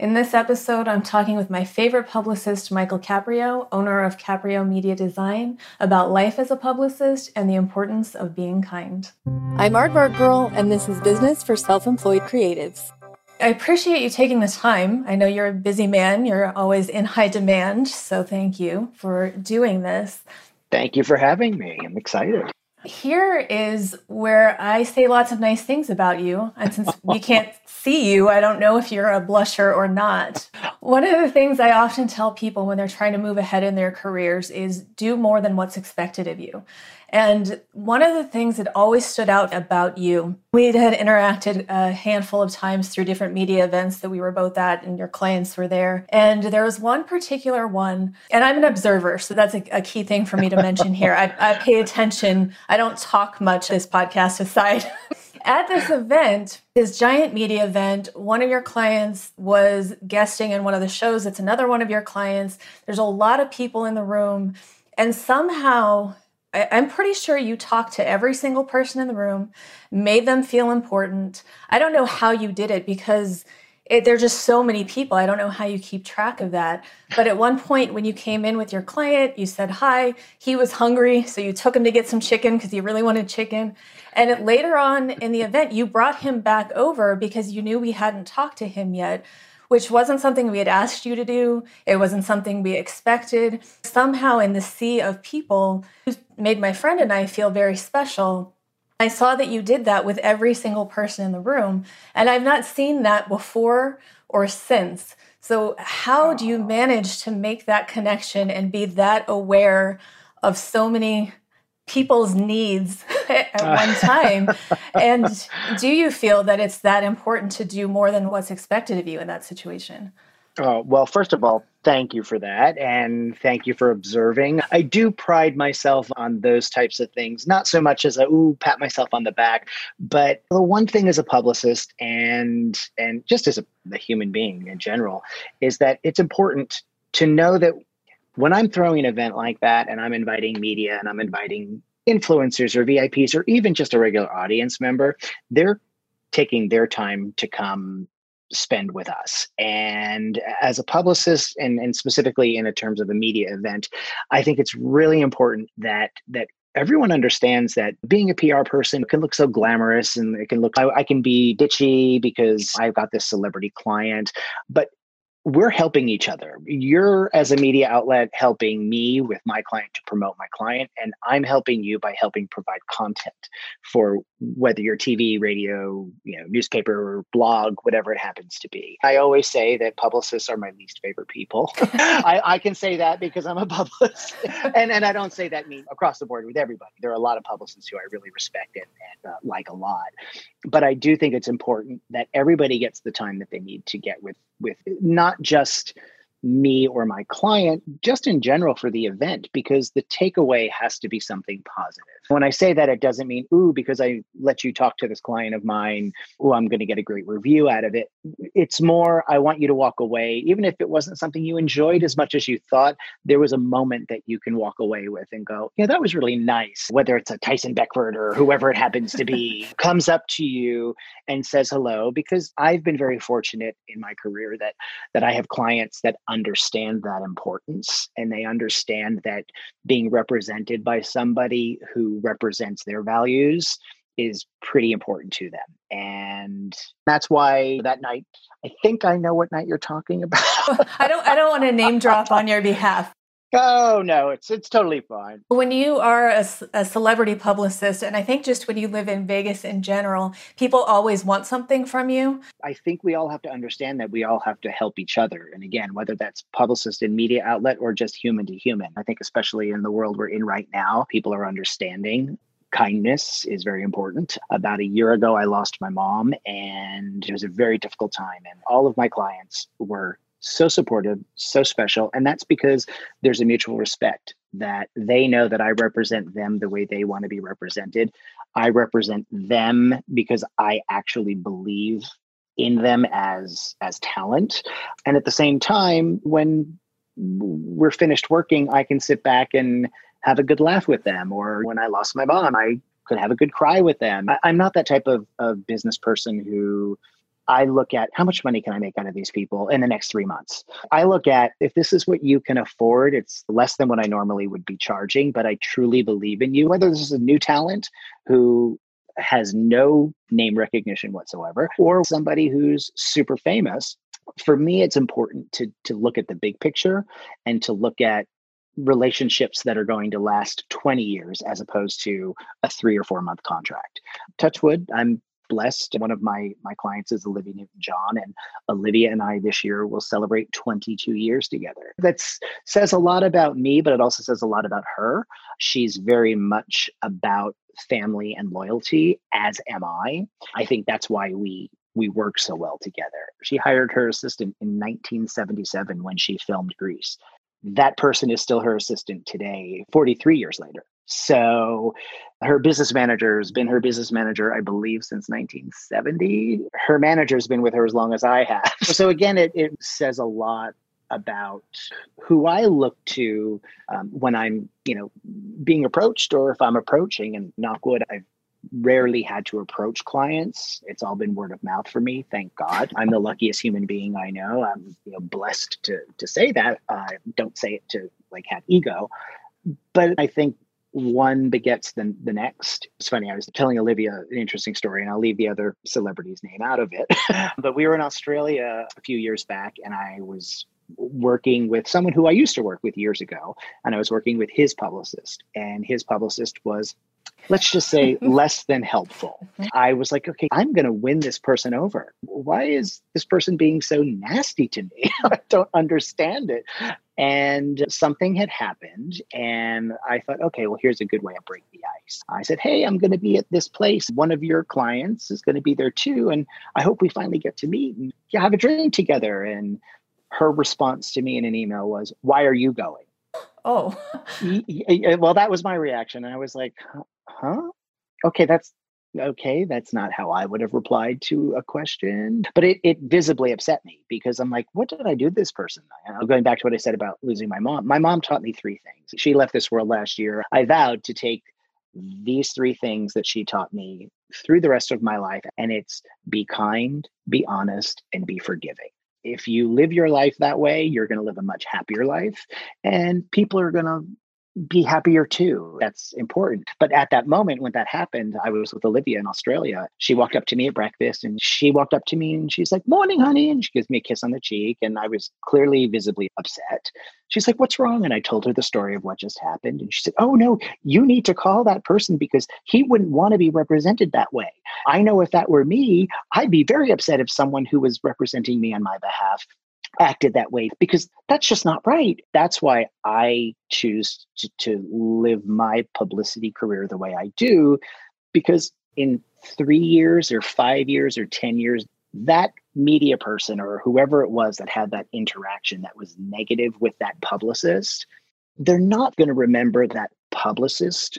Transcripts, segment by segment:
In this episode, I'm talking with my favorite publicist, Michael Caprio, owner of Caprio Media Design, about life as a publicist and the importance of being kind. I'm Aardvark Girl, and this is Business for Self Employed Creatives. I appreciate you taking the time. I know you're a busy man, you're always in high demand, so thank you for doing this. Thank you for having me. I'm excited. Here is where I say lots of nice things about you. And since we can't see you, I don't know if you're a blusher or not. One of the things I often tell people when they're trying to move ahead in their careers is do more than what's expected of you. And one of the things that always stood out about you, we had interacted a handful of times through different media events that we were both at, and your clients were there. And there was one particular one, and I'm an observer, so that's a, a key thing for me to mention here. I, I pay attention. I don't talk much this podcast aside. at this event, this giant media event, one of your clients was guesting in one of the shows. It's another one of your clients. There's a lot of people in the room. And somehow I, am pretty sure you talked to every single person in the room, made them feel important. I don't know how you did it because it, there are just so many people. I don't know how you keep track of that. But at one point, when you came in with your client, you said hi. He was hungry, so you took him to get some chicken because he really wanted chicken. And later on in the event, you brought him back over because you knew we hadn't talked to him yet which wasn't something we had asked you to do. It wasn't something we expected. Somehow, in the sea of people who made my friend and I feel very special, I saw that you did that with every single person in the room. And I've not seen that before or since. So, how do you manage to make that connection and be that aware of so many people's needs at uh. one time. and do you feel that it's that important to do more than what's expected of you in that situation? Oh, well, first of all, thank you for that. And thank you for observing. I do pride myself on those types of things, not so much as a, ooh, pat myself on the back. But the one thing as a publicist and, and just as a, a human being in general is that it's important to know that when I'm throwing an event like that and I'm inviting media and I'm inviting influencers or VIPs or even just a regular audience member, they're taking their time to come spend with us. And as a publicist and, and specifically in terms of a media event, I think it's really important that that everyone understands that being a PR person can look so glamorous and it can look I, I can be ditchy because I've got this celebrity client, but we're helping each other. You're, as a media outlet, helping me with my client to promote my client, and I'm helping you by helping provide content for whether you're TV, radio, you know, newspaper, blog, whatever it happens to be. I always say that publicists are my least favorite people. I, I, can say that because I'm a publicist, and and I don't say that mean across the board with everybody. There are a lot of publicists who I really respect and, and uh, like a lot, but I do think it's important that everybody gets the time that they need to get with with not just me or my client, just in general for the event, because the takeaway has to be something positive. When I say that, it doesn't mean, ooh, because I let you talk to this client of mine, ooh, I'm going to get a great review out of it. It's more, I want you to walk away, even if it wasn't something you enjoyed as much as you thought, there was a moment that you can walk away with and go, yeah, that was really nice. Whether it's a Tyson Beckford or whoever it happens to be, comes up to you and says hello, because I've been very fortunate in my career that that I have clients that understand that importance and they understand that being represented by somebody who represents their values is pretty important to them. And that's why that night, I think I know what night you're talking about. I don't I don't want to name drop on your behalf. Oh no, it's it's totally fine. When you are a, a, celebrity publicist, and I think just when you live in Vegas in general, people always want something from you. I think we all have to understand that we all have to help each other, and again, whether that's publicist and media outlet or just human to human. I think especially in the world we're in right now, people are understanding kindness is very important. About a year ago, I lost my mom, and it was a very difficult time. And all of my clients were so supportive, so special. And that's because there's a mutual respect that they know that I represent them the way they want to be represented. I represent them because I actually believe in them as as talent. And at the same time, when we're finished working, I can sit back and have a good laugh with them. Or when I lost my mom, I could have a good cry with them. I, am not that type of, of business person who I look at how much money can I make out of these people in the next three months. I look at if this is what you can afford, it's less than what I normally would be charging, but I truly believe in you. Whether this is a new talent who has no name recognition whatsoever or somebody who's super famous for me it's important to to look at the big picture and to look at relationships that are going to last 20 years as opposed to a 3 or 4 month contract touchwood i'm blessed one of my my clients is olivia newton-john and olivia and i this year will celebrate 22 years together that says a lot about me but it also says a lot about her she's very much about family and loyalty as am i i think that's why we we work so well together. She hired her assistant in 1977 when she filmed Grease. That person is still her assistant today, 43 years later. So her business manager has been her business manager, I believe, since 1970. Her manager has been with her as long as I have. So again, it, it says a lot about who I look to um, when I'm, you know, being approached or if I'm approaching. And knockwood, I've rarely had to approach clients. It's all been word of mouth for me. Thank God. I'm the luckiest human being I know. I'm you know, blessed to to say that. I uh, don't say it to like have ego, but I think one begets the, the next. It's funny, I was telling Olivia an interesting story, and I'll leave the other celebrity's name out of it. but we were in Australia a few years back, and I was working with someone who I used to work with years ago, and I was working with his publicist, and his publicist was let's just say less than helpful. Mm-hmm. I was like, okay, I'm going to win this person over. Why is this person being so nasty to me? I don't understand it. And something had happened, and I thought, okay, well, here's a good way to break the ice. I said, hey, I'm going to be at this place. One of your clients is going to be there too, and I hope we finally get to meet and have a drink together. And her response to me in an email was, why are you going? Oh, well, that was my reaction. I was like, huh? Okay, that's okay. That's not how I would have replied to a question. But it, it visibly upset me because I'm like, what did I do to this person? going back to what I said about losing my mom. My mom taught me three things. She left this world last year. I vowed to take these three things that she taught me through the rest of my life. And it's be kind, be honest, and be forgiving if you live your life that way, you're going to live a much happier life and people are going to be happier too. That's important. But at that moment when that happened, I was with Olivia in Australia. She walked up to me at breakfast and she walked up to me and she's like, Morning, honey. And she gives me a kiss on the cheek. And I was clearly visibly upset. She's like, What's wrong? And I told her the story of what just happened. And she said, Oh, no, you need to call that person because he wouldn't want to be represented that way. I know if that were me, I'd be very upset if someone who was representing me on my behalf acted that way because that's just not right. That's why I choose to, to live my publicity career the way I do, because in three years or five years or 10 years, that media person or whoever it was that had that interaction that was negative with that publicist, they're not going to remember that publicist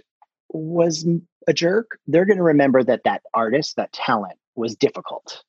was a jerk. They're going to remember that that artist, that talent was difficult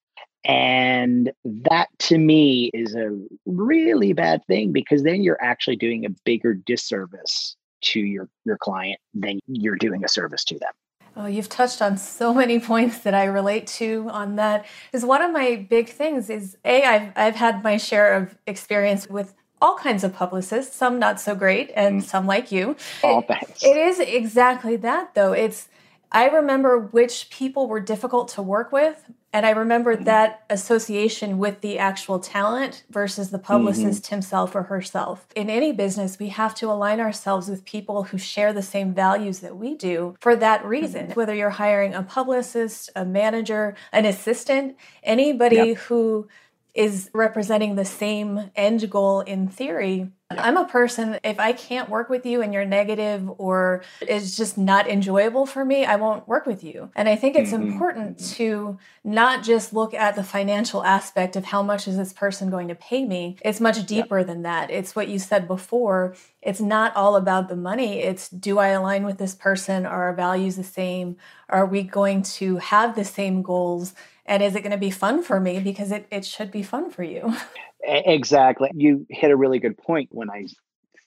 and that to me is a really bad thing because then you're actually doing a bigger disservice to your, your client than you're doing a service to them. Oh, you've touched on so many points that I relate to on that. Is one of my big things is a I've I've had my share of experience with all kinds of publicists, some not so great, and mm. some like you. All thanks. It is exactly that though. It's I remember which people were difficult to work with, and I remember that association with the actual talent versus the publicist mm-hmm. himself or herself. In any business, we have to align ourselves with people who share the same values that we do for that reason. Mm-hmm. Whether you're hiring a publicist, a manager, an assistant, anybody yep. who is representing the same end goal in theory. I'm a person, if I can't work with you and you're negative or it's just not enjoyable for me, I won't work with you. And I think it's mm-hmm. important mm-hmm. to not just look at the financial aspect of how much is this person going to pay me. It's much deeper yeah. than that. It's what you said before. It's not all about the money. It's do I align with this person? Are our values the same? Are we going to have the same goals? And is it going to be fun for me because it, it should be fun for you? Exactly. You hit a really good point when i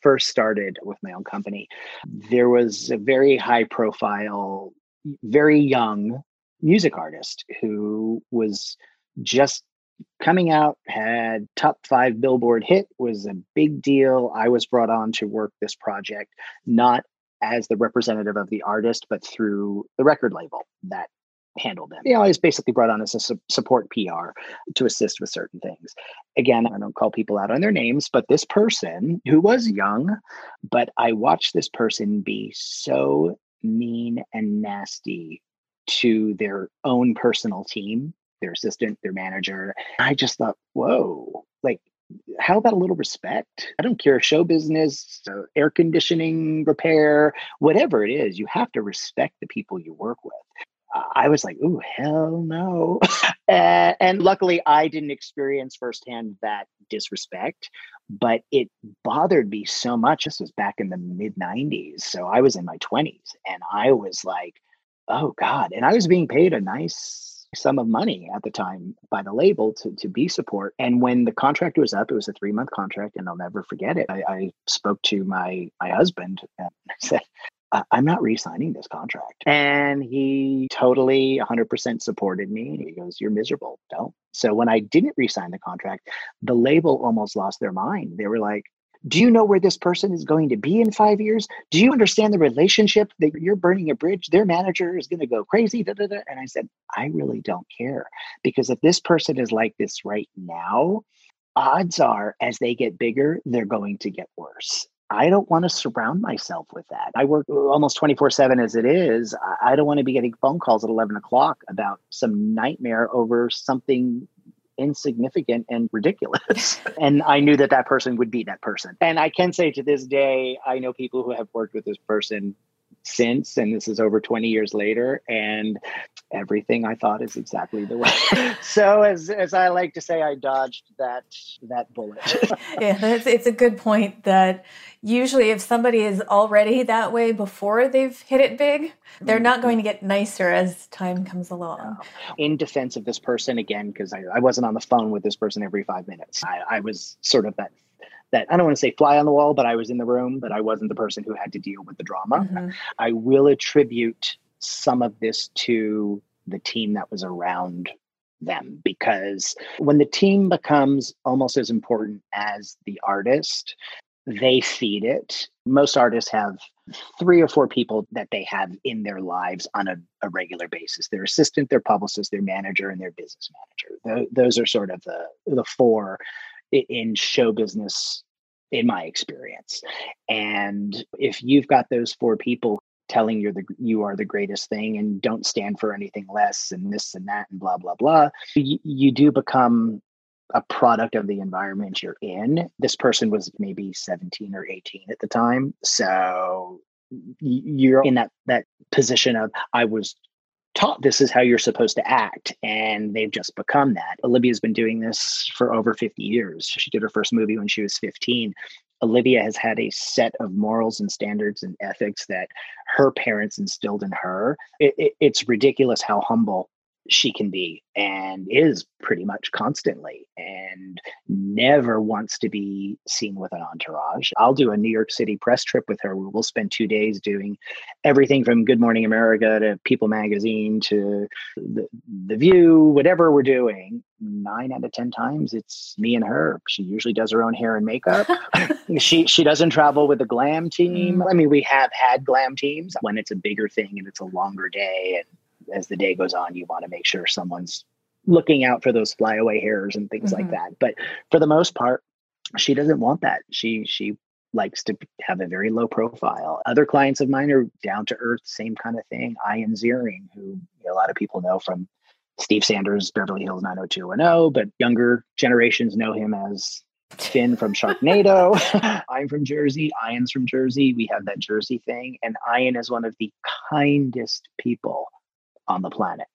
first started with my own company. There was a very high profile very young music artist who was just coming out had top five billboard hit was a big deal. I was brought on to work this project not as the representative of the artist but through the record label that handled them you know i was basically brought on as a su- support pr to assist with certain things again i don't call people out on their names but this person who was young but i watched this person be so mean and nasty to their own personal team their assistant, their manager. I just thought, whoa, like, how about a little respect? I don't care, show business, uh, air conditioning repair, whatever it is, you have to respect the people you work with. I was like, "Ooh, hell no!" uh, and luckily, I didn't experience firsthand that disrespect, but it bothered me so much. This was back in the mid '90s, so I was in my 20s, and I was like, "Oh God!" And I was being paid a nice sum of money at the time by the label to, to be support. And when the contract was up, it was a three month contract, and I'll never forget it. I, I spoke to my my husband and I said, I'm not re-signing this contract. And he totally 100% supported me. He goes, "You're miserable. Don't." So when I didn't re-sign the contract, the label almost lost their mind. They were like, do you know where this person is going to be in five years? Do you understand the relationship that you're burning a bridge? Their manager is going to go crazy. Da, da, da. And I said, I really don't care. Because if this person is like this right now, odds are as they get bigger, they're going to get worse. I don't want to surround myself with that. I work uh, almost 24 7 as it is. I don't want to be getting phone calls at 11 o'clock about some nightmare over something insignificant and ridiculous. and I knew that that person would be that person. And I can say to this day, I know people who have worked with this person since and this is over 20 years later and everything i thought is exactly the way. So as as i like to say i dodged that that bullet. Yeah it's, it's a good point that usually if somebody is already that way before they've hit it big they're not mm-hmm. going to get nicer as time comes along. In defense of this person again because I, I wasn't on the phone with this person every five minutes. I, I was sort of that that I don't want to say fly on the wall, but I was in the room, but I wasn't the person who had to deal with the drama. Mm-hmm. I will attribute some of this to the team that was around them because when the team becomes almost as important as the artist, they feed it. Most artists have three or four people that they have in their lives on a, a regular basis their assistant, their publicist, their manager, and their business manager. those are sort of the, the four in show business in my experience. And if you've got those four people telling you the you are the greatest thing and don't stand for anything less and this and that and blah blah blah you, you do become a product of the environment you're in. This person was maybe 17 or 18 at the time. So you're in that that position of i was taught this is how you're supposed to act and they've just become that. Olivia's been doing this for over 50 years. She did her first movie when she was 15 olivia has had a set of morals and standards and ethics that her parents instilled in her. It, it, it's ridiculous how humble she can be and is pretty much constantly and never wants to be seen with an entourage. I'll do a New York City press trip with her. We'll spend two days doing everything from Good Morning America to People Magazine to the, the View, whatever we're doing. Nine out of 10 times it's me and her. She usually does her own hair and makeup. she, she doesn't travel with a glam team. Mm. I mean, we have had glam teams when it's a bigger thing and it's a longer day and as the day goes on, you want to make sure someone's looking out for those flyaway hairs and things mm-hmm. like that. But for the most part, she doesn't want that. She she likes to have a very low profile. Other clients of mine are down to earth, same kind of thing. Ian Ziering, who a lot of people know from Steve Sanders, Beverly Hills 90210, but younger generations know him as Finn from Sharknado. I'm from Jersey. Ian's from Jersey. We have that Jersey thing. And Ian is one of the kindest people on the planet.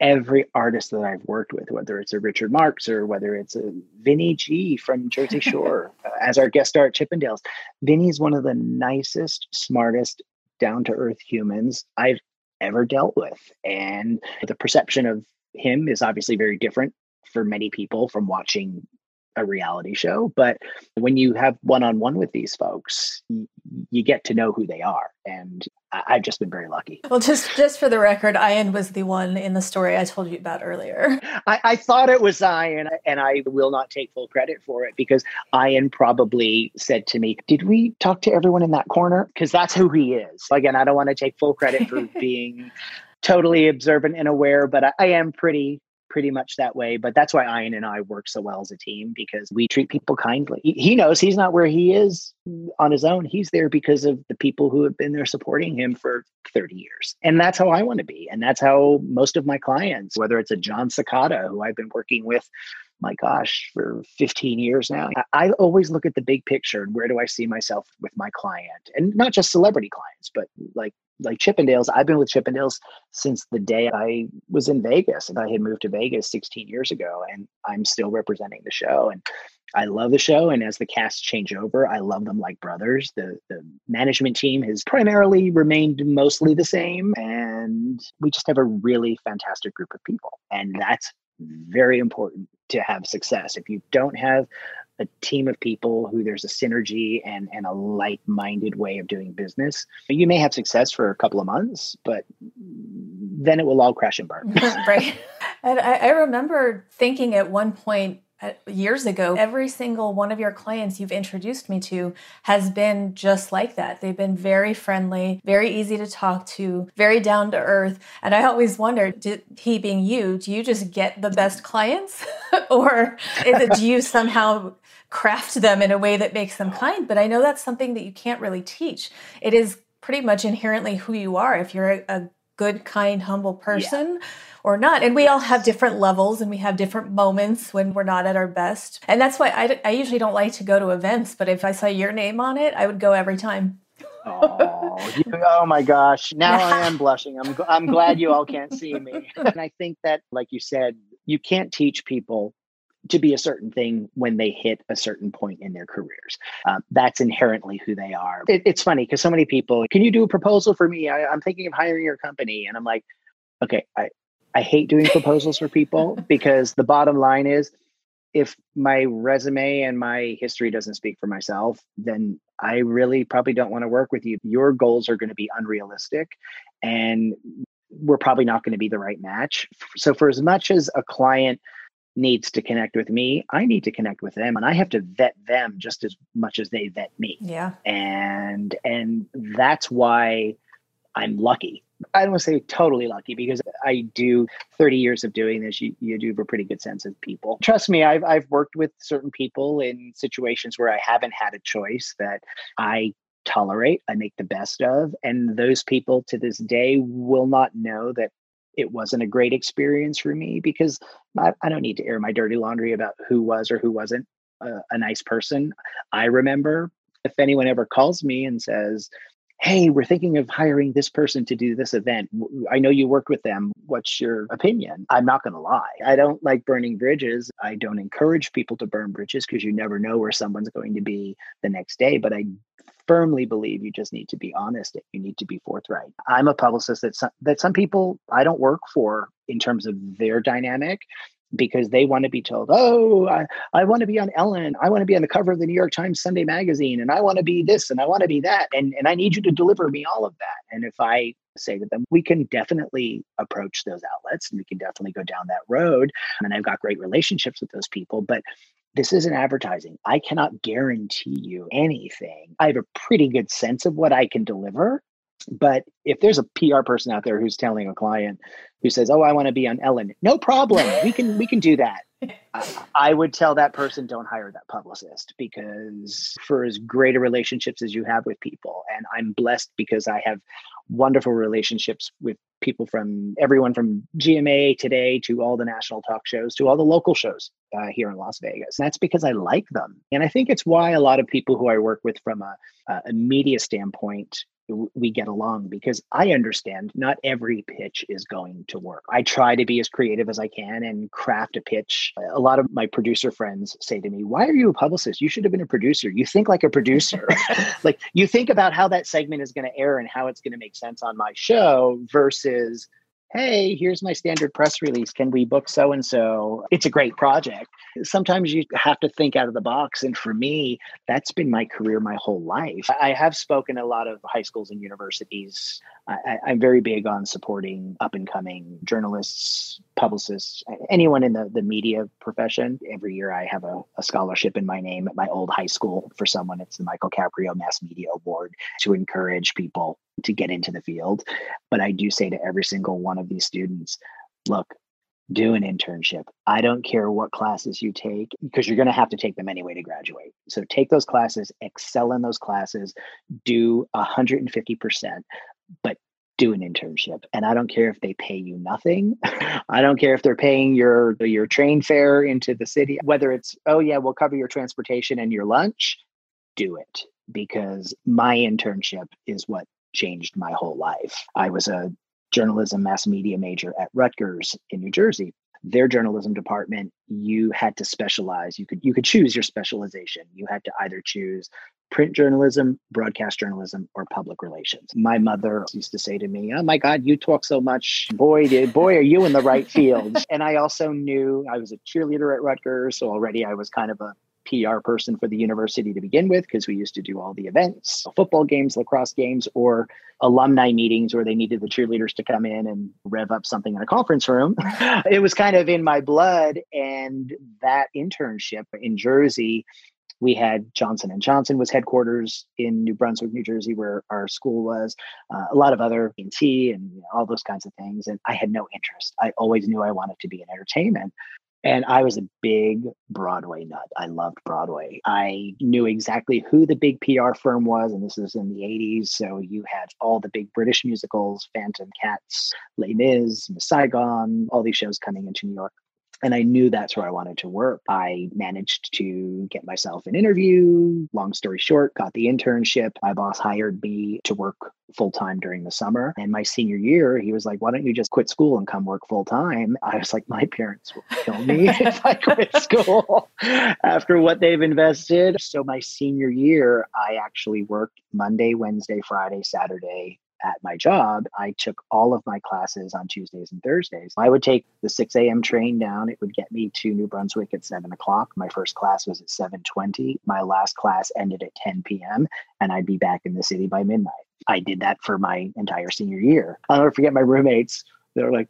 Every artist that I've worked with, whether it's a Richard Marx or whether it's a Vinny G from Jersey Shore as our guest star at Chippendales, Vinny is one of the nicest, smartest, down to earth humans I've ever dealt with. And the perception of him is obviously very different for many people from watching a reality show. But when you have one on one with these folks, you, you get to know who they are. And I, have just been very lucky. Well, just just for the record, Ian was the one in the story I told you about earlier. I, I thought it was Ian, and I will not take full credit for it because Ian probably said to me, Did we talk to everyone in that corner? Because that's who he is. Again, I don't want to take full credit for being totally observant and aware, but I, I am pretty pretty much that way. But that's why Ian and I work so well as a team because we treat people kindly. He knows he's not where he is on his own. He's there because of the people who have been there supporting him for 30 years. And that's how I want to be. And that's how most of my clients, whether it's a Jon Secada, who I've been working with my gosh, for 15 years now. I always look at the big picture and where do I see myself with my client? And not just celebrity clients, but like like Chippendales, I've been with Chippendales since the day I was in Vegas. And I had moved to Vegas 16 years ago, and I'm still representing the show. And I love the show. And as the cast change over, I love them like brothers. The the management team has primarily remained mostly the same. And we just have a really fantastic group of people. And that's very important to have success. If you don't have a team of people who there's a synergy and, and a like-minded way of doing business you may have success for a couple of months but then it will all crash and burn right and I, I remember thinking at one point uh, years ago, every single one of your clients you've introduced me to has been just like that. They've been very friendly, very easy to talk to, very down to earth. And I always wondered, did he being you, do you just get the best clients? or is it, do you somehow craft them in a way that makes them oh. kind? But I know that's something that you can't really teach. It is pretty much inherently who you are. If you're a, a good, kind, humble person, yeah or not. And we all have different levels and we have different moments when we're not at our best. And that's why I, I usually don't like to go to events, but if I saw your name on it, I would go every time. oh, you, oh my gosh. Now I am blushing. I'm, I'm glad you all can't see me. And I think that, like you said, you can't teach people to be a certain thing when they hit a certain point in their careers. Um, that's inherently who they are. It, it's funny because so many people, can you do a proposal for me? I, I'm thinking of hiring your company. And I'm like, okay, I, I hate doing proposals for people because the bottom line is if my resume and my history doesn't speak for myself, then I really probably don't want to work with you. Your goals are going to be unrealistic and we're probably not going to be the right match. So, for as much as a client needs to connect with me, I need to connect with them and I have to vet them just as much as they vet me. Yeah. And and that's why I'm lucky I don't want to say totally lucky because I do 30 years of doing this. You, you do have a pretty good sense of people. Trust me, I've, I've worked with certain people in situations where I haven't had a choice that I tolerate, I make the best of. And those people to this day will not know that it wasn't a great experience for me because I, I don't need to air my dirty laundry about who was or who wasn't a, a nice person. I remember if anyone ever calls me and says, hey, we're thinking of hiring this person to do this event. I know you worked with them. What's your opinion? I'm not going to lie. I don't like burning bridges. I don't encourage people to burn bridges because you never know where someone's going to be the next day. But I firmly believe you just need to be honest. and You need to be forthright. I'm a publicist that some, that some people I don't work for in terms of their dynamic because they want to be told, oh, I, I want to be on Ellen. I want to be on the cover of the New York Times Sunday magazine. And I want to be this and I want to be that. And, and I need you to deliver me all of that. And if I say to them, we can definitely approach those outlets and we can definitely go down that road. And I've got great relationships with those people. But this isn't advertising. I cannot guarantee you anything. I have a pretty good sense of what I can deliver. But if there's a PR person out there who's telling a client who says, "Oh, I want to be on Ellen," no problem. We can we can do that. I would tell that person don't hire that publicist because for as great a relationships as you have with people, and I'm blessed because I have wonderful relationships with people from everyone from GMA today to all the national talk shows to all the local shows uh, here in Las Vegas. And that's because I like them. And I think it's why a lot of people who I work with from a, a media standpoint we get along because I understand not every pitch is going to work. I try to be as creative as I can and craft a pitch. A lot of my producer friends say to me, Why are you a publicist? You should have been a producer. You think like a producer. like you think about how that segment is going to air and how it's going to make sense on my show versus hey, here's my standard press release. Can we book so and so? It's a great project. Sometimes you have to think out of the box. And for me, that's been my career my whole life. I have spoken a lot of high schools and universities. I, am very big on supporting up and coming journalists, publicists, anyone in the, the media profession. Every year I have a, a scholarship in my name at my old high school for someone. It's the Michael Caprio Mass Media Award to encourage people to get into the field. But I do say to every single one of these students, look, do an internship. I don't care what classes you take because you're going to have to take them anyway to graduate. So take those classes, excel in those classes, do 150%, but do an internship. And I don't care if they pay you nothing. I don't care if they're paying your your train fare into the city, whether it's oh yeah, we'll cover your transportation and your lunch, do it because my internship is what changed my whole life. I was a journalism mass media major at Rutgers in New Jersey. Their journalism department, you had to specialize. You could you could choose your specialization. You had to either choose print journalism, broadcast journalism, or public relations. My mother used to say to me, "Oh my God, you talk so much. Boy, did boy are you in the right field." and I also knew I was a cheerleader at Rutgers, so already I was kind of a PR person for the university to begin with because we used to do all the events, football games, lacrosse games, or alumni meetings where they needed the cheerleaders to come in and rev up something in a conference room. it was kind of in my blood. And that internship in Jersey, we had Johnson and Johnson was headquarters in New Brunswick, New Jersey, where our school was. Uh, a lot of other tea and all those kinds of things, and I had no interest. I always knew I wanted to be in entertainment, and I was a big Broadway nut. I loved Broadway. I knew exactly who the big PR firm was, and this was in the 80s. So you had all the big British musicals, Phantom Cats, Les Mis, Miss Saigon, all these shows coming into New York. And I knew that's where I wanted to work. I managed to get myself an interview. Long story short, got the internship. My boss hired me to work full time during the summer. And my senior year, he was like, Why don't you just quit school and come work full time? I was like, My parents will kill me if I quit school after what they've invested. So my senior year, I actually worked Monday, Wednesday, Friday, Saturday, at my job, I took all of my classes on Tuesdays and Thursdays. I would take the 6 a.m. train down. It would get me to New Brunswick at 7 o'clock. My first class was at 7.20. My last class ended at 10 p.m. and I'd be back in the city by midnight. I did that for my entire senior year. I'll never forget my roommates. They're like,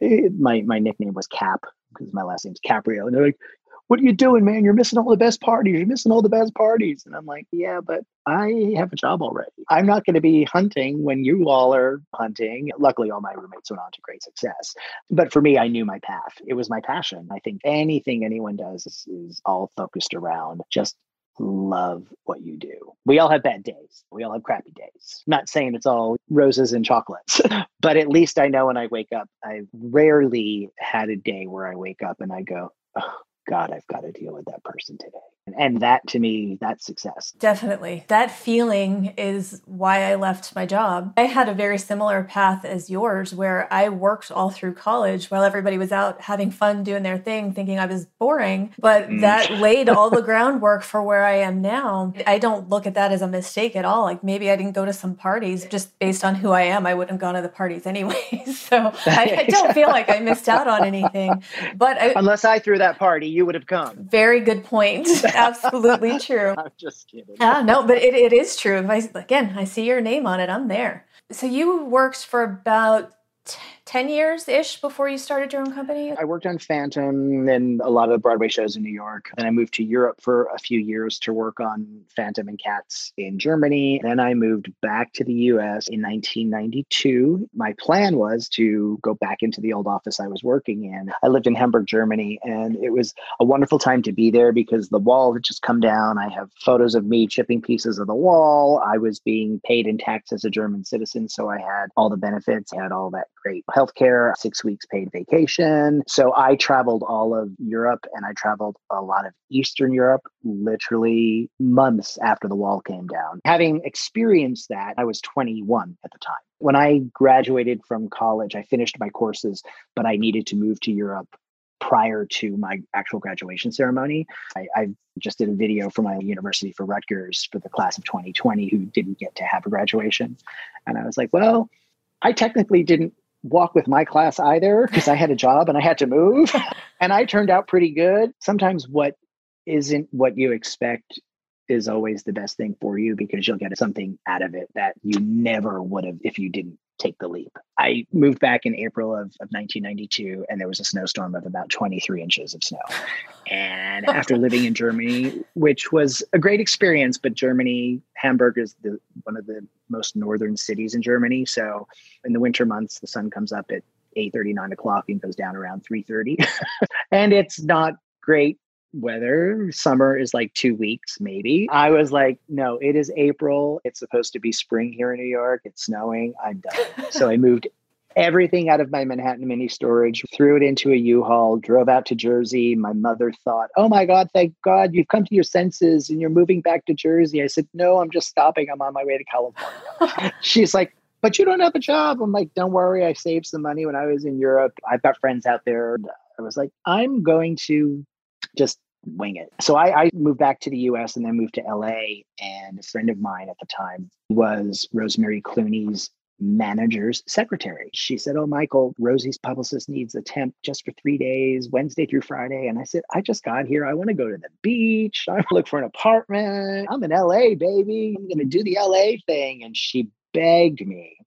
eh, my, my nickname was Cap because my last name's Caprio. And they're like, what are you doing, man? You're missing all the best parties. You're missing all the best parties. And I'm like, yeah, but I have a job already. I'm not going to be hunting when you all are hunting. Luckily, all my roommates went on to great success. But for me, I knew my path. It was my passion. I think anything anyone does is, is all focused around just love what you do. We all have bad days. We all have crappy days. Not saying it's all roses and chocolates, but at least I know when I wake up, I've rarely had a day where I wake up and I go, oh, God, I've got to deal with that person today. And that to me, that's success. Definitely. That feeling is why I left my job. I had a very similar path as yours, where I worked all through college while everybody was out having fun doing their thing, thinking I was boring. But mm. that laid all the groundwork for where I am now. I don't look at that as a mistake at all. Like maybe I didn't go to some parties just based on who I am. I wouldn't have gone to the parties anyway. so I, I, don't feel like I missed out on anything. But I, unless I threw that party, you would have come. Very good point. Absolutely true. I'm just kidding. Ah, no, but it, it is true. If I again, I see your name on it, I'm there. So you worked for about 10 years ish before you started your own company? I worked on Phantom and a lot of the Broadway shows in New York. Then I moved to Europe for a few years to work on Phantom and Cats in Germany. Then I moved back to the US in 1992. My plan was to go back into the old office I was working in. I lived in Hamburg, Germany, and it was a wonderful time to be there because the wall had just come down. I have photos of me chipping pieces of the wall. I was being paid in tax as a German citizen, so I had all the benefits, I had all that great healthcare, six weeks paid vacation. So I traveled all of Europe and I traveled a lot of Eastern Europe literally months after the wall came down. Having experienced that, I was 21 at the time. When I graduated from college, I finished my courses, but I needed to move to Europe prior to my actual graduation ceremony. I, I, just did a video for my university for Rutgers for the class of 2020 who didn't get to have a graduation. And I was like, well, I technically didn't walk with my class either because I had a job and I had to move. and I turned out pretty good. Sometimes what isn't what you expect is always the best thing for you because you'll get something out of it that you never would have if you didn't take the leap. I moved back in April of, of 1992 and there was a snowstorm of about 23 inches of snow. And after living in Germany, which was a great experience, but Germany, Hamburg is the, one of the most northern cities in Germany. So in the winter months, the sun comes up at 8 9 o'clock and goes down around 3.30. and it's not great weather. Summer is like two weeks, maybe. I was like, no, it is April. It's supposed to be spring here in New York. It's snowing. I'm done. so I moved everything out of my Manhattan mini storage, threw it into a U-Haul, drove out to Jersey. My mother thought, "Oh my God, thank God you've come to your senses and you're moving back to Jersey." I said, "No, I'm just stopping. I'm on my way to California." She's like, "But you don't have a job." I'm like, "Don't worry, I saved some money when I was in Europe. I've got friends out there." I was like, "I'm going to just wing it. So I, I, moved back to the US and then moved to LA. And a friend of mine at the time was Rosemary Clooney's manager's secretary. She said, Oh, Michael, Rosie's publicist needs a temp just for three days, Wednesday through Friday. And I said, I just got here. I want to go to the beach. I look for an apartment. I'm in LA, baby. I'm going to do the LA thing. And she begged me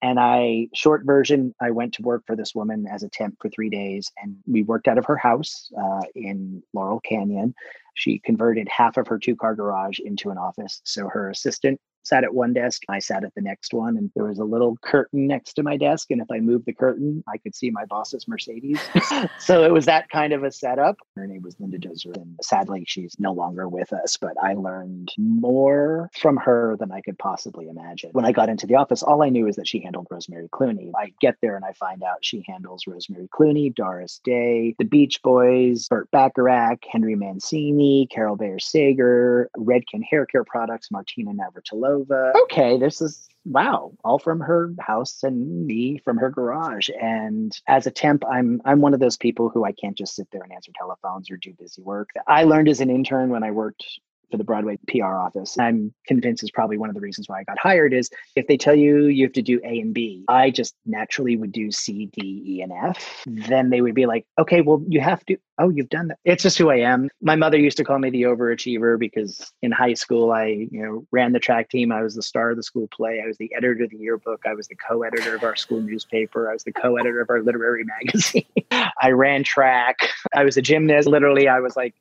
and I, short version, I went to work for this woman as a temp for three days, and we worked out of her house uh, in Laurel Canyon. She converted half of her two car garage into an office. So her assistant sat at one desk. I sat at the next one, and there was a little curtain next to my desk. And if I moved the curtain, I could see my boss's Mercedes. so it was that kind of a setup. Her name was Linda Dozer, and sadly, she's no longer with us. But I learned more from her than I could possibly imagine. When I got into the office, all I knew is that she handled Rosemary Clooney. I get there and I find out she handles Rosemary Clooney, Doris Day, the Beach Boys, Burt Bacharach, Henry Mancini, Carol Bayer Sager, Redken Hair Care Products, Martina Navratilova Okay, this is wow, all from her house and me from her garage. And as a temp, I'm I'm one of those people who I can't just sit there and answer telephones or do busy work. I learned as an intern when I worked for the Broadway PR office. I'm convinced is probably one of the reasons why I got hired is if they tell you you have to do A and B, I just naturally would do C, D, E, and F. Then they would be like, okay, well, you have to, oh, you've done that. It's just who I am. My mother used to call me the overachiever because in high school, I, you know, ran the track team. I was the star of the school play. I was the editor of the yearbook. I was the co-editor of our school newspaper. I was the co-editor of our literary magazine. I ran track. I was a gymnast. Literally, I was like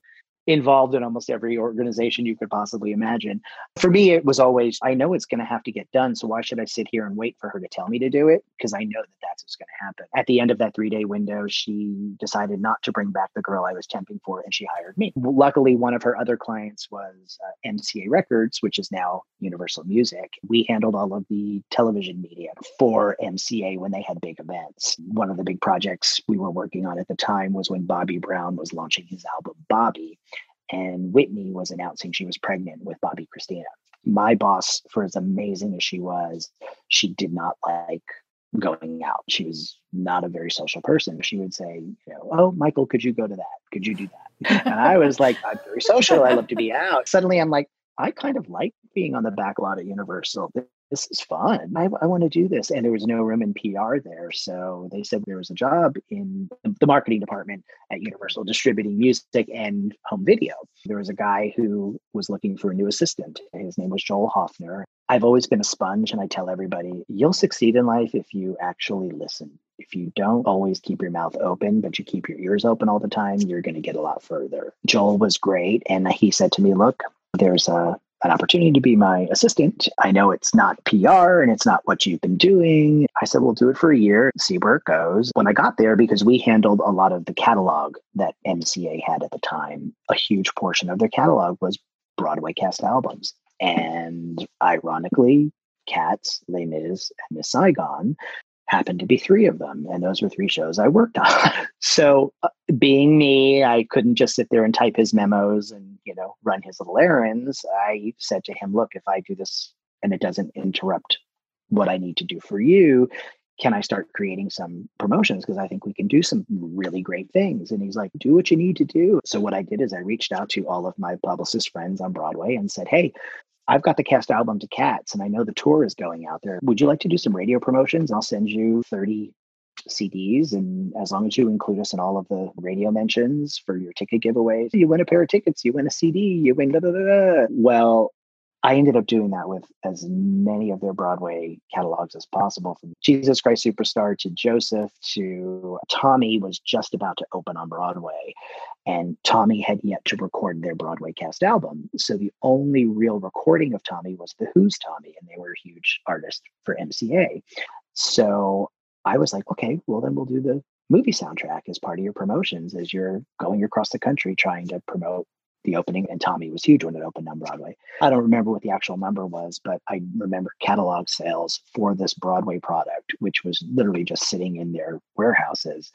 involved in almost every organization you could possibly imagine. For me, it was always, I know it's going to have to get done. So why should I sit here and wait for her to tell me to do it? Because I know that that's what's going to happen. At the end of that three day window, she decided not to bring back the girl I was temping for and she hired me. Luckily, one of her other clients was uh, MCA Records, which is now Universal Music. We handled all of the television media for MCA when they had big events. One of the big projects we were working on at the time was when Bobby Brown was launching his album Bobby and Whitney was announcing she was pregnant with Bobbi Kristina. My boss, for as amazing as she was, she did not like going out. She was not a very social person. She would say, you know, oh, Michael, could you go to that? Could you do that? And I was like, I'm very social. I love to be out. Suddenly I'm like, I kind of like being on the back lot at Universal this is fun. I, I want to do this. And there was no room in PR there. So they said there was a job in the marketing department at Universal distributing music and home video. There was a guy who was looking for a new assistant. His name was Joel Hoffner. I've always been a sponge, and I tell everybody you'll succeed in life if you actually listen. If you don't always keep your mouth open, but you keep your ears open all the time, you're going to get a lot further. Joel was great. And he said to me, Look, there's a an opportunity to be my assistant. I know it's not PR and it's not what you've been doing. I said, we'll do it for a year, see where it goes. When I got there, because we handled a lot of the catalog that MCA had at the time, a huge portion of their catalog was Broadway cast albums. And ironically, Cats, Les Mis, and Miss Saigon happened to be three of them and those were three shows i worked on. So uh, being me i couldn't just sit there and type his memos and you know run his little errands. I said to him look if i do this and it doesn't interrupt what i need to do for you can i start creating some promotions? Because i think we can do some really great things. And he's like do what you need to do. So what i did is i reached out to all of my publicist friends on broadway and said hey I've got the cast album to Cats and I know the tour is going out there. Would you like to do some radio promotions? I'll send you 30 CDs. And as long as you include us in all of the radio mentions for your ticket giveaways, you win a pair of tickets, you win a CD, you win da da da. Well, I ended up doing that with as many of their Broadway catalogs as possible, from Jesus Christ Superstar to Joseph to Tommy was just about to open on Broadway. And Tommy had yet to record their Broadway cast album. So the only real recording of Tommy was The Who's Tommy, and they were a huge artist for MCA. So I was like, okay, well, then we'll do the movie soundtrack as part of your promotions as you're going across the country trying to promote the opening, and Tommy was huge when it opened on Broadway. I don't remember what the actual number was, but I remember catalog sales for this Broadway product, which was literally just sitting in their warehouses,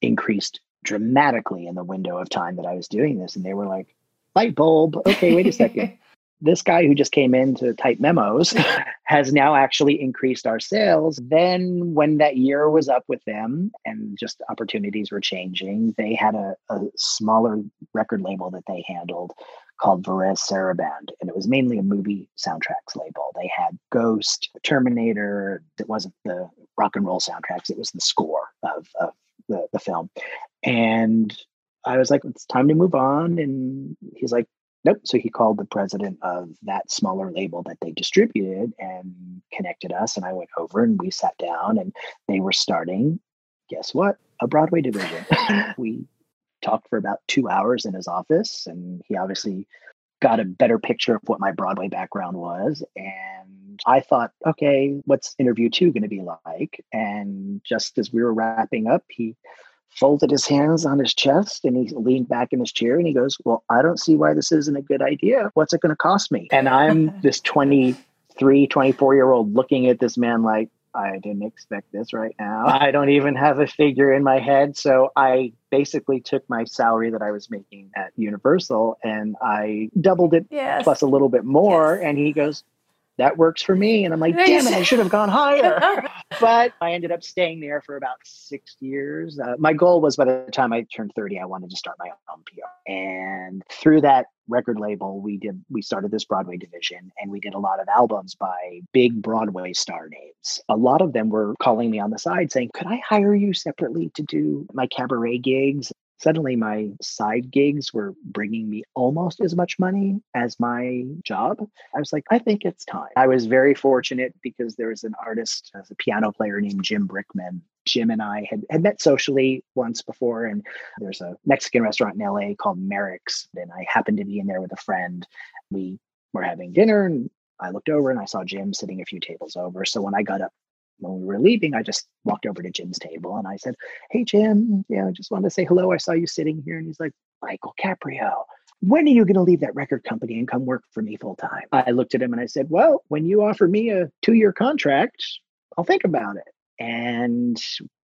increased dramatically in the window of time that I was doing this. And they were like, light bulb. Okay, wait a second. this guy who just came in to type memos has now actually increased our sales. Then, when that year was up with them and just opportunities were changing, they had a, a smaller record label that they handled called Varèse Sarabande, And it was mainly a movie soundtracks label. They had Ghost, Terminator. It wasn't the rock and roll soundtracks, it was the score of, of the, the film. And I was like, it's time to move on. And he's like, Nope. So he called the president of that smaller label that they distributed and connected us. And I went over and we sat down and they were starting, guess what? A Broadway division. we talked for about two hours in his office and he obviously got a better picture of what my Broadway background was. And I thought, okay, what's interview two going to be like? And just as we were wrapping up, he folded his hands on his chest and he leaned back in his chair and he goes, Well, I don't see why this isn't a good idea. What's it going to cost me? And I'm this 23, 24 year old looking at this man like, I didn't expect this right now. I don't even have a figure in my head. So I basically took my salary that I was making at Universal and I doubled it yes. plus a little bit more. Yes. And he goes, that works for me. And I'm like, damn it, I should have gone higher. but I ended up staying there for about six years. Uh, my goal was by the time I turned 30, I wanted to start my own PR. And through that record label, we did we started this Broadway division and we did a lot of albums by big Broadway star names. A lot of them were calling me on the side saying, Could I hire you separately to do my cabaret gigs? Suddenly my side gigs were bringing me almost as much money as my job. I was like, I think it's time. I was very fortunate because there was an artist, uh, a piano player named Jim Brickman. Jim and I had, had met socially once before, and there's a Mexican restaurant in LA called Marix. And I happened to be in there with a friend. We were having dinner, and I looked over and I saw Jim sitting a few tables over. So when I got up when we were leaving, I just walked over to Jim's table and I said, Hey, Jim, you know, just wanted to say hello. I saw you sitting here. And he's like, Michael Caprio, when are you going to leave that record company and come work for me full time? I looked at him and I said, Well, when you offer me a two year contract, I'll think about it. And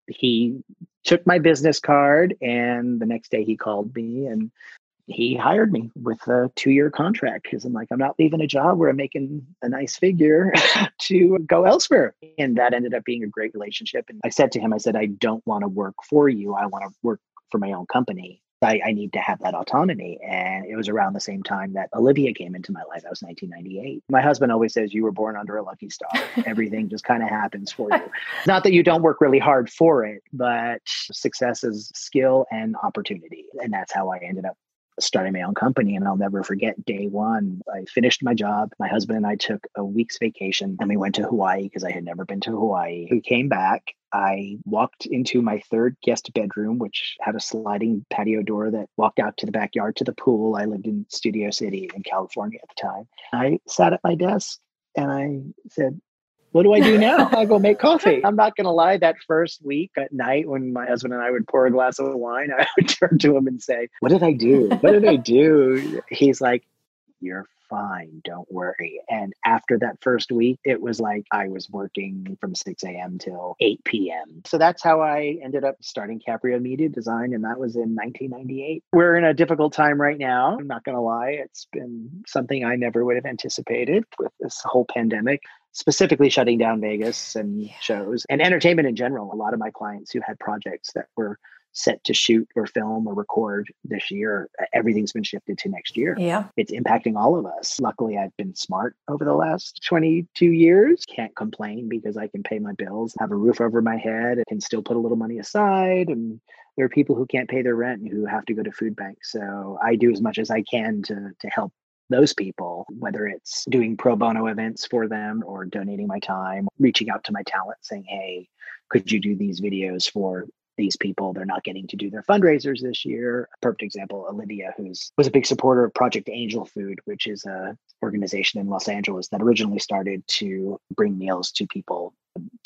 he took my business card and the next day he called me and he hired me with a two year contract because I'm like, I'm not leaving a job where I'm making a nice figure to go elsewhere. And that ended up being a great relationship. And I said to him, I said, I don't want to work for you. I want to work for my own company. I, I, need to have that autonomy. And it was around the same time that Olivia came into my life. That was 1998. My husband always says, You were born under a lucky star. Everything just kind of happens for you. Not that you don't work really hard for it, but success is skill and opportunity. And that's how I ended up starting my own company. And I'll never forget day one. I finished my job. My husband and I took a week's vacation and we went to Hawaii because I had never been to Hawaii. We came back. I walked into my third guest bedroom, which had a sliding patio door that walked out to the backyard to the pool. I lived in Studio City in California at the time. I sat at my desk and I said, what do I do now? I go make coffee. I'm not going to lie. That first week at night, when my husband and I would pour a glass of wine, I would turn to him and say, What did I do? What did I do? He's like, You're fine. Don't worry. And after that first week, it was like I was working from 6 a.m. till 8 p.m. So that's how I ended up starting Caprio Media Design. And that was in 1998. We're in a difficult time right now. I'm not going to lie. It's been something I never would have anticipated with this whole pandemic specifically shutting down Vegas and yeah. shows and entertainment in general. A lot of my clients who had projects that were set to shoot or film or record this year, everything's been shifted to next year. Yeah. It's impacting all of us. Luckily, I've been smart over the last 22 years. Can't complain because I can pay my bills, have a roof over my head, and can still put a little money aside. And there are people who can't pay their rent and who have to go to food banks. So I do as much as I can to, to help those people, whether it's doing pro bono events for them or donating my time, reaching out to my talent saying, hey, could you do these videos for these people? They're not getting to do their fundraisers this year. A perfect example olivia who's was a big supporter of project angel food which is a organization in los angeles that originally started to bring meals to people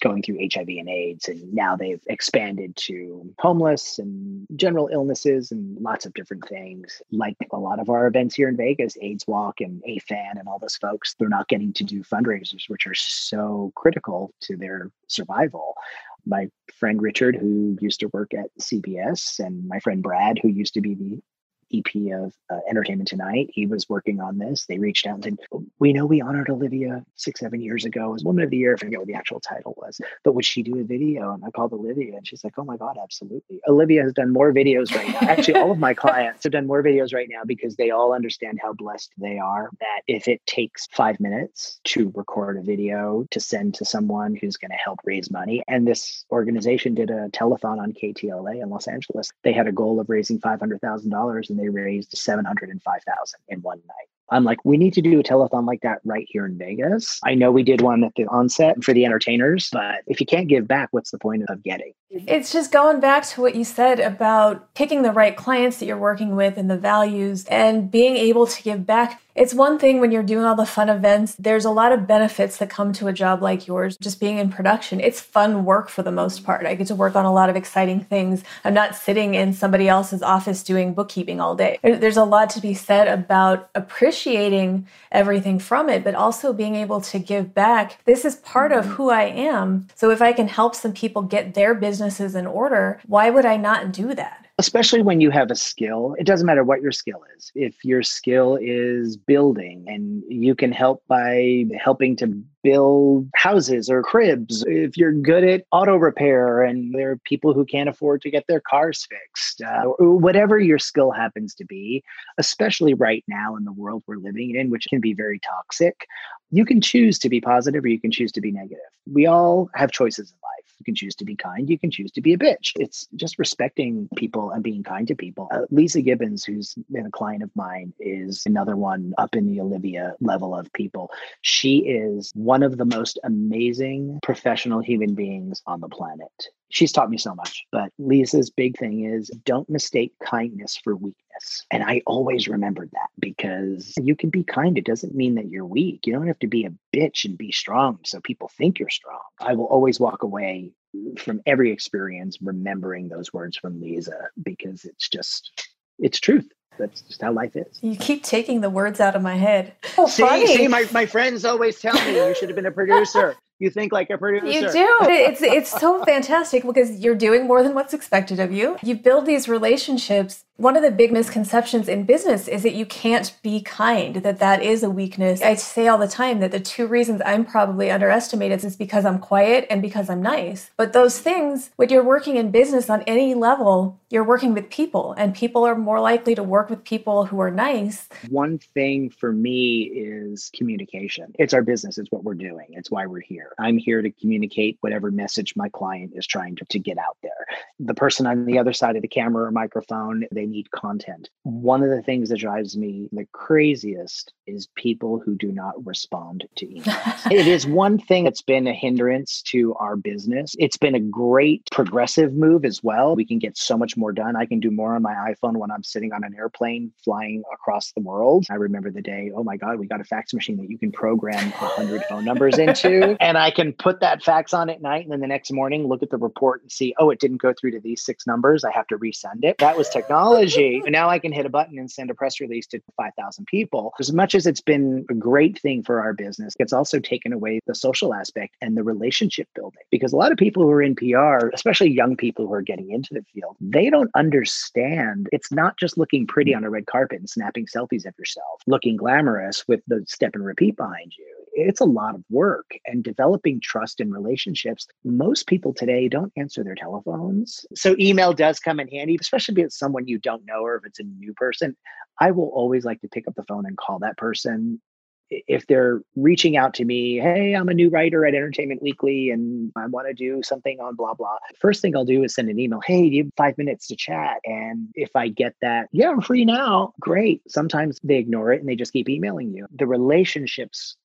going through hiv and aids and now they've expanded to homeless and general illnesses and lots of different things. Like a lot of our events here in vegas aids walk and AFAN and all those folks they're not getting to do fundraisers which are so critical to their survival. My friend Richard, who used to work at CBS, and my friend Brad, who used to be the EP of uh, Entertainment Tonight. He was working on this. They reached out and said, We know we honored Olivia six, seven years ago as Woman of the Year. I forget what the actual title was, but would she do a video? And I called Olivia and she's like, Oh my God, absolutely. Olivia has done more videos right now. Actually, all of my clients have done more videos right now because they all understand how blessed they are that if it takes five minutes to record a video to send to someone who's going to help raise money, and this organization did a telethon on KTLA in Los Angeles, they had a goal of raising $500,000 and they raised 705,000 in one night. I'm like, we need to do a telethon like that right here in Vegas. I know we did one at the onset for the entertainers, but if you can't give back, what's the point of getting? It's just going back to what you said about picking the right clients that you're working with and the values and being able to give back. It's one thing when you're doing all the fun events, there's a lot of benefits that come to a job like yours, just being in production. It's fun work for the most part. I get to work on a lot of exciting things. I'm not sitting in somebody else's office doing bookkeeping all day. There's a lot to be said about appreciating everything from it, but also being able to give back. This is part of who I am. So if I can help some people get their businesses in order, why would I not do that? Especially when you have a skill. It doesn't matter what your skill is. If your skill is building and you can help by helping to build houses or cribs, if you're good at auto repair and there are people who can't afford to get their cars fixed, uh, or whatever your skill happens to be, especially right now in the world we're living in, which can be very toxic, you can choose to be positive or you can choose to be negative. We all have choices in life. You can choose to be kind. You can choose to be a bitch. It's just respecting people and being kind to people. Uh, Leeza Gibbons, who's been a client of mine, is another one up in the Olivia level of people. She is one of the most amazing professional human beings on the planet. She's taught me so much. But Leeza's big thing is don't mistake kindness for weakness. And I always remembered that because you can be kind. It doesn't mean that you're weak. You don't have to be a bitch and be strong so people think you're strong. I will always walk away from every experience remembering those words from Leeza because it's just, it's truth that's just how life is. You keep taking the words out of my head. Oh, see, funny. see, my, my friends always tell me you should have been a producer. You think like a producer. You do. It's it's so fantastic because you're doing more than what's expected of you. You build these relationships one of the big misconceptions in business is that you can't be kind, that that is a weakness. I say all the time that the two reasons I'm probably underestimated is because I'm quiet and because I'm nice. But those things, when you're working in business on any level, you're working with people and people are more likely to work with people who are nice. One thing for me is communication. It's our business, it's what we're doing, it's why we're here. I'm here to communicate whatever message my client is trying to, to get out there. The person on the other side of the camera or microphone, they they need content. One of the things that drives me the craziest is people who do not respond to emails. it is one thing that's been a hindrance to our business. It's been a great progressive move as well. We can get so much more done. I can do more on my iPhone when I'm sitting on an airplane flying across the world. I remember the day, oh my God, we got a fax machine that you can program 100 phone numbers into. And I can put that fax on at night. And then the next morning, look at the report and see, oh, it didn't go through to these six numbers. I have to resend it. That was technology technology. Now I can hit a button and send a press release to 5,000 people. As much as it's been a great thing for our business, it's also taken away the social aspect and the relationship building. Because a lot of people who are in PR, especially young people who are getting into the field, they don't understand it's not just looking pretty on a red carpet and snapping selfies of yourself, looking glamorous with the step and repeat behind you it's a lot of work and developing trust in relationships. Most people today don't answer their telephones. So email does come in handy, especially if it's someone you don't know or if it's a new person. I will always like to pick up the phone and call that person if they're reaching out to me, hey, I'm a new writer at Entertainment Weekly and I want to do something on blah, blah. First thing I'll do is send an email, hey, do you have five minutes to chat? And if I get that, yeah, I'm free now, great. Sometimes they ignore it and they just keep emailing you. The relationships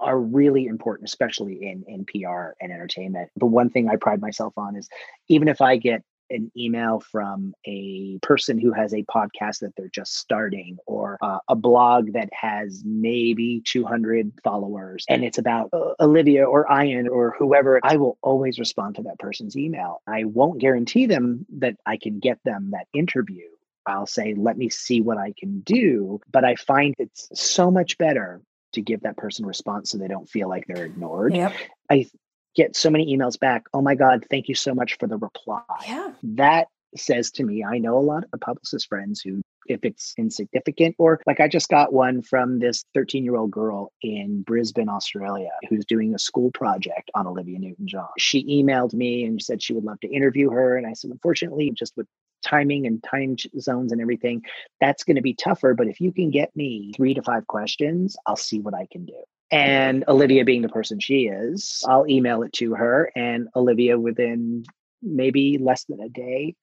are really important, especially in, in PR and entertainment. The one thing I pride myself on is even if I get an email from a person who has a podcast that they're just starting or uh, a blog that has maybe 200 followers and it's about uh, Olivia or Ian or whoever, I will always respond to that person's email. I won't guarantee them that I can get them that interview. I'll say, let me see what I can do. But I find it's so much better to give that person a response so they don't feel like they're ignored. Yep. I get so many emails back. Oh my God, thank you so much for the reply. Yeah. That says to me, I know a lot of publicist friends who, if it's insignificant, or like I just got one from this 13 year old girl in Brisbane, Australia, who's doing a school project on Olivia Newton John. She emailed me and said she would love to interview her. And I said, unfortunately, just with timing and time zones and everything, that's going to be tougher. But if you can get me three to five questions, I'll see what I can do. And Olivia, being the person she is, I'll email it to her. And Olivia, within maybe less than a day,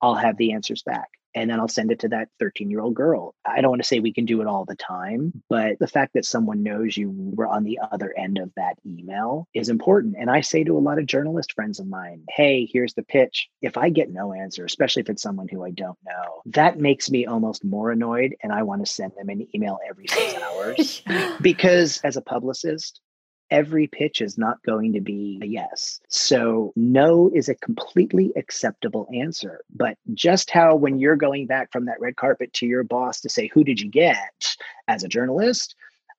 I'll have the answers back and then I'll send it to that 13 year old girl. I don't want to say we can do it all the time, mm. but the fact that someone knows you were on the other end of that email is important. And I say to a lot of journalist friends of mine, hey, here's the pitch. If I get no answer, especially if it's someone who I don't know, that makes me almost more annoyed. And I want to send them an email every six hours because as a publicist, every pitch is not going to be a yes. So, no is a completely acceptable answer. But just how when you're going back from that red carpet to your boss to say, Who did you get as a journalist?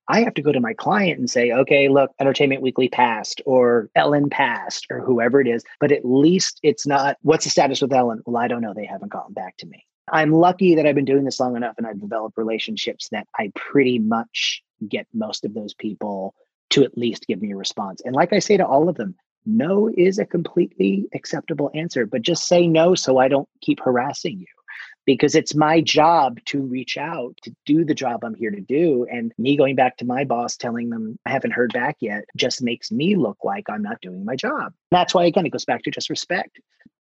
I have to go to my client and say, okay, look, Entertainment Weekly passed or Ellen passed or whoever it is. But at least it's not, what's the status with Ellen? Well, I don't know. They haven't gotten back to me. I'm lucky that I've been doing this long enough and I've developed relationships that I pretty much get most of those people to at least give me a response. And like I say to all of them, no is a completely acceptable answer, but just say no so I don't keep harassing you because it's my job to reach out to do the job I'm here to do. And me going back to my boss telling them I haven't heard back yet just makes me look like I'm not doing my job. That's why, again, it goes back to just respect.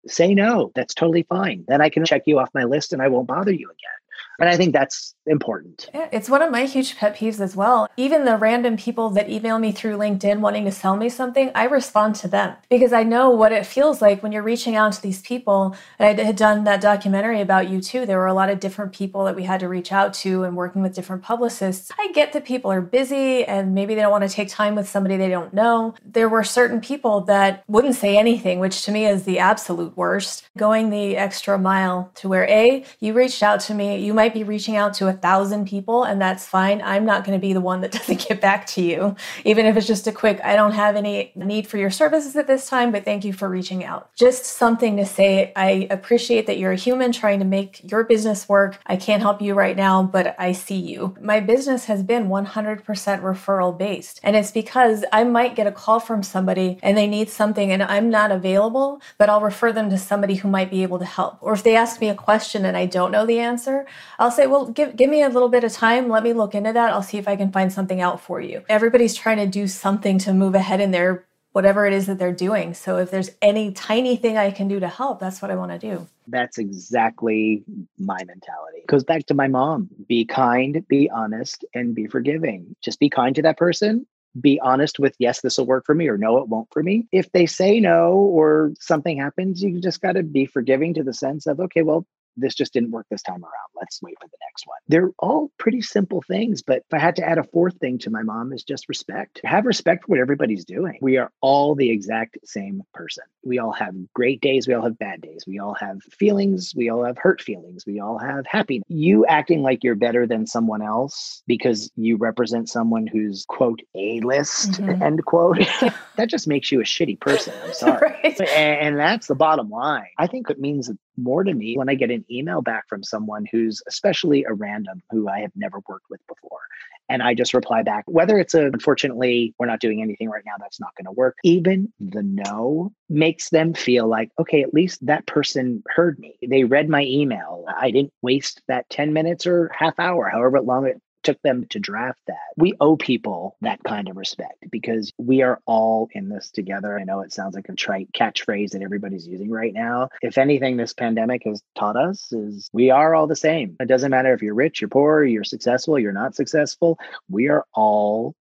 Say no, that's totally fine. Then I can check you off my list and I won't bother you again. And I think that's important. Yeah, it's one of my huge pet peeves as well. Even the random people that email me through LinkedIn wanting to sell me something, I respond to them because I know what it feels like when you're reaching out to these people. And I had done that documentary about you too. There were a lot of different people that we had to reach out to and working with different publicists. I get that people are busy and maybe they don't want to take time with somebody they don't know. There were certain people that wouldn't say anything, which to me is the absolute worst. Going the extra mile to where A, you reached out to me, you might might be reaching out to a thousand people, and that's fine. I'm not going to be the one that doesn't get back to you, even if it's just a quick, I don't have any need for your services at this time, but thank you for reaching out. Just something to say. I appreciate that you're a human trying to make your business work. I can't help you right now, but I see you. My business has been 100% referral based, and it's because I might get a call from somebody and they need something and I'm not available, but I'll refer them to somebody who might be able to help. Or if they ask me a question and I don't know the answer, I'll say, well, give, give me a little bit of time. Let me look into that. I'll see if I can find something out for you. Everybody's trying to do something to move ahead in their whatever it is that they're doing. So if there's any tiny thing I can do to help, that's what I want to do. That's exactly my mentality. It goes back to my mom. Be kind, be honest, and be forgiving. Just be kind to that person. Be honest with, yes, this will work for me, or no, it won't for me. If they say no or something happens, you just got to be forgiving to the sense of, okay, well, this just didn't work this time around. Let's wait for the next one. They're all pretty simple things, but if I had to add a fourth thing to my mom is just respect. Have respect for what everybody's doing. We are all the exact same person. We all have great days, we all have bad days. We all have feelings, we all have hurt feelings, we all have happiness. You acting like you're better than someone else because you represent someone who's quote a list mm-hmm. end quote that just makes you a shitty person. I'm sorry. right. And that's the bottom line. I think it means more to me when I get an email back from someone who's especially a random who I have never worked with before. And I just reply back, whether it's a, unfortunately, we're not doing anything right now, that's not going to work. Even the no makes them feel like, okay, at least that person heard me. They read my email. I didn't waste that 10 minutes or half hour, however long it took them to draft that. We owe people that kind of respect because we are all in this together. I know it sounds like a trite catchphrase that everybody's using right now. If anything, this pandemic has taught us is we are all the same. It doesn't matter if you're rich, you're poor, you're successful, you're not successful. We are all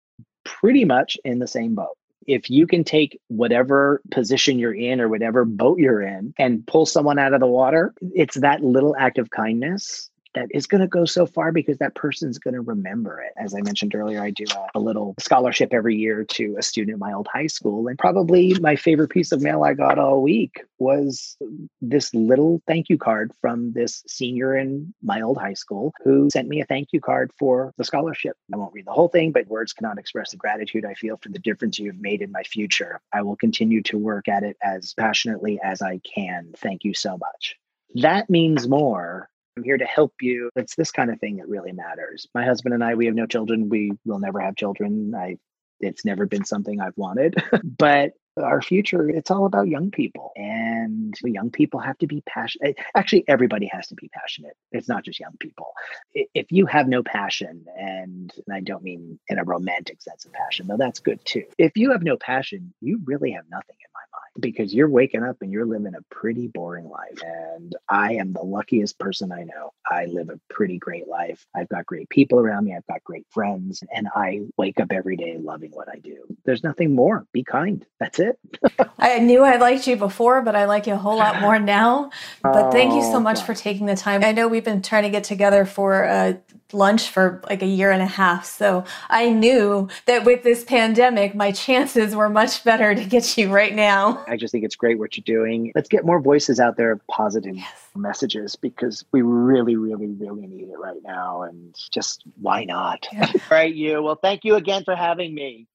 pretty much in the same boat if you can take whatever position you're in or whatever boat you're in and pull someone out of the water, it's that little act of kindness that is going to go so far because that person's going to remember it. As I mentioned earlier, I do a, a, little scholarship every year to a student at my old high school. And probably my favorite piece of mail I got all week was this little thank you card from this senior in my old high school who sent me a thank you card for the scholarship. I won't read the whole thing, but words cannot express the gratitude I feel for the difference you have made in my future. I will continue to work at it as passionately as I can. Thank you so much. That means more I'm here to help you. It's this kind of thing that really matters. My husband and I, we have no children. We will never have children. I it's never been something I've wanted. but our future, it's all about young people. And young people have to be passionate. Eh, actually, everybody has to be passionate. It's not just young people. If you have no passion, and I don't mean in a romantic sense of passion, though that's good too. If you have no passion, you really have nothing in my because you're waking up and you're living a pretty boring life. And I am the luckiest person I know. I live a pretty great life. I've got great people around me, I've got great friends, and I wake up every day loving what I do. There's nothing more. Be kind. That's it. I knew I liked you before, but I like you a whole lot more now. But thank you so oh, much for taking the time. I know we've been trying to get together for a lunch for like a year and a half. So I knew that with this pandemic, my chances were much better to get you right now. I just think it's great what you're doing. Let's get more voices out there of positive yes. messages because we really, really, really need it right now. And just why not? Yeah. All right, you. Well, thank you again for having me.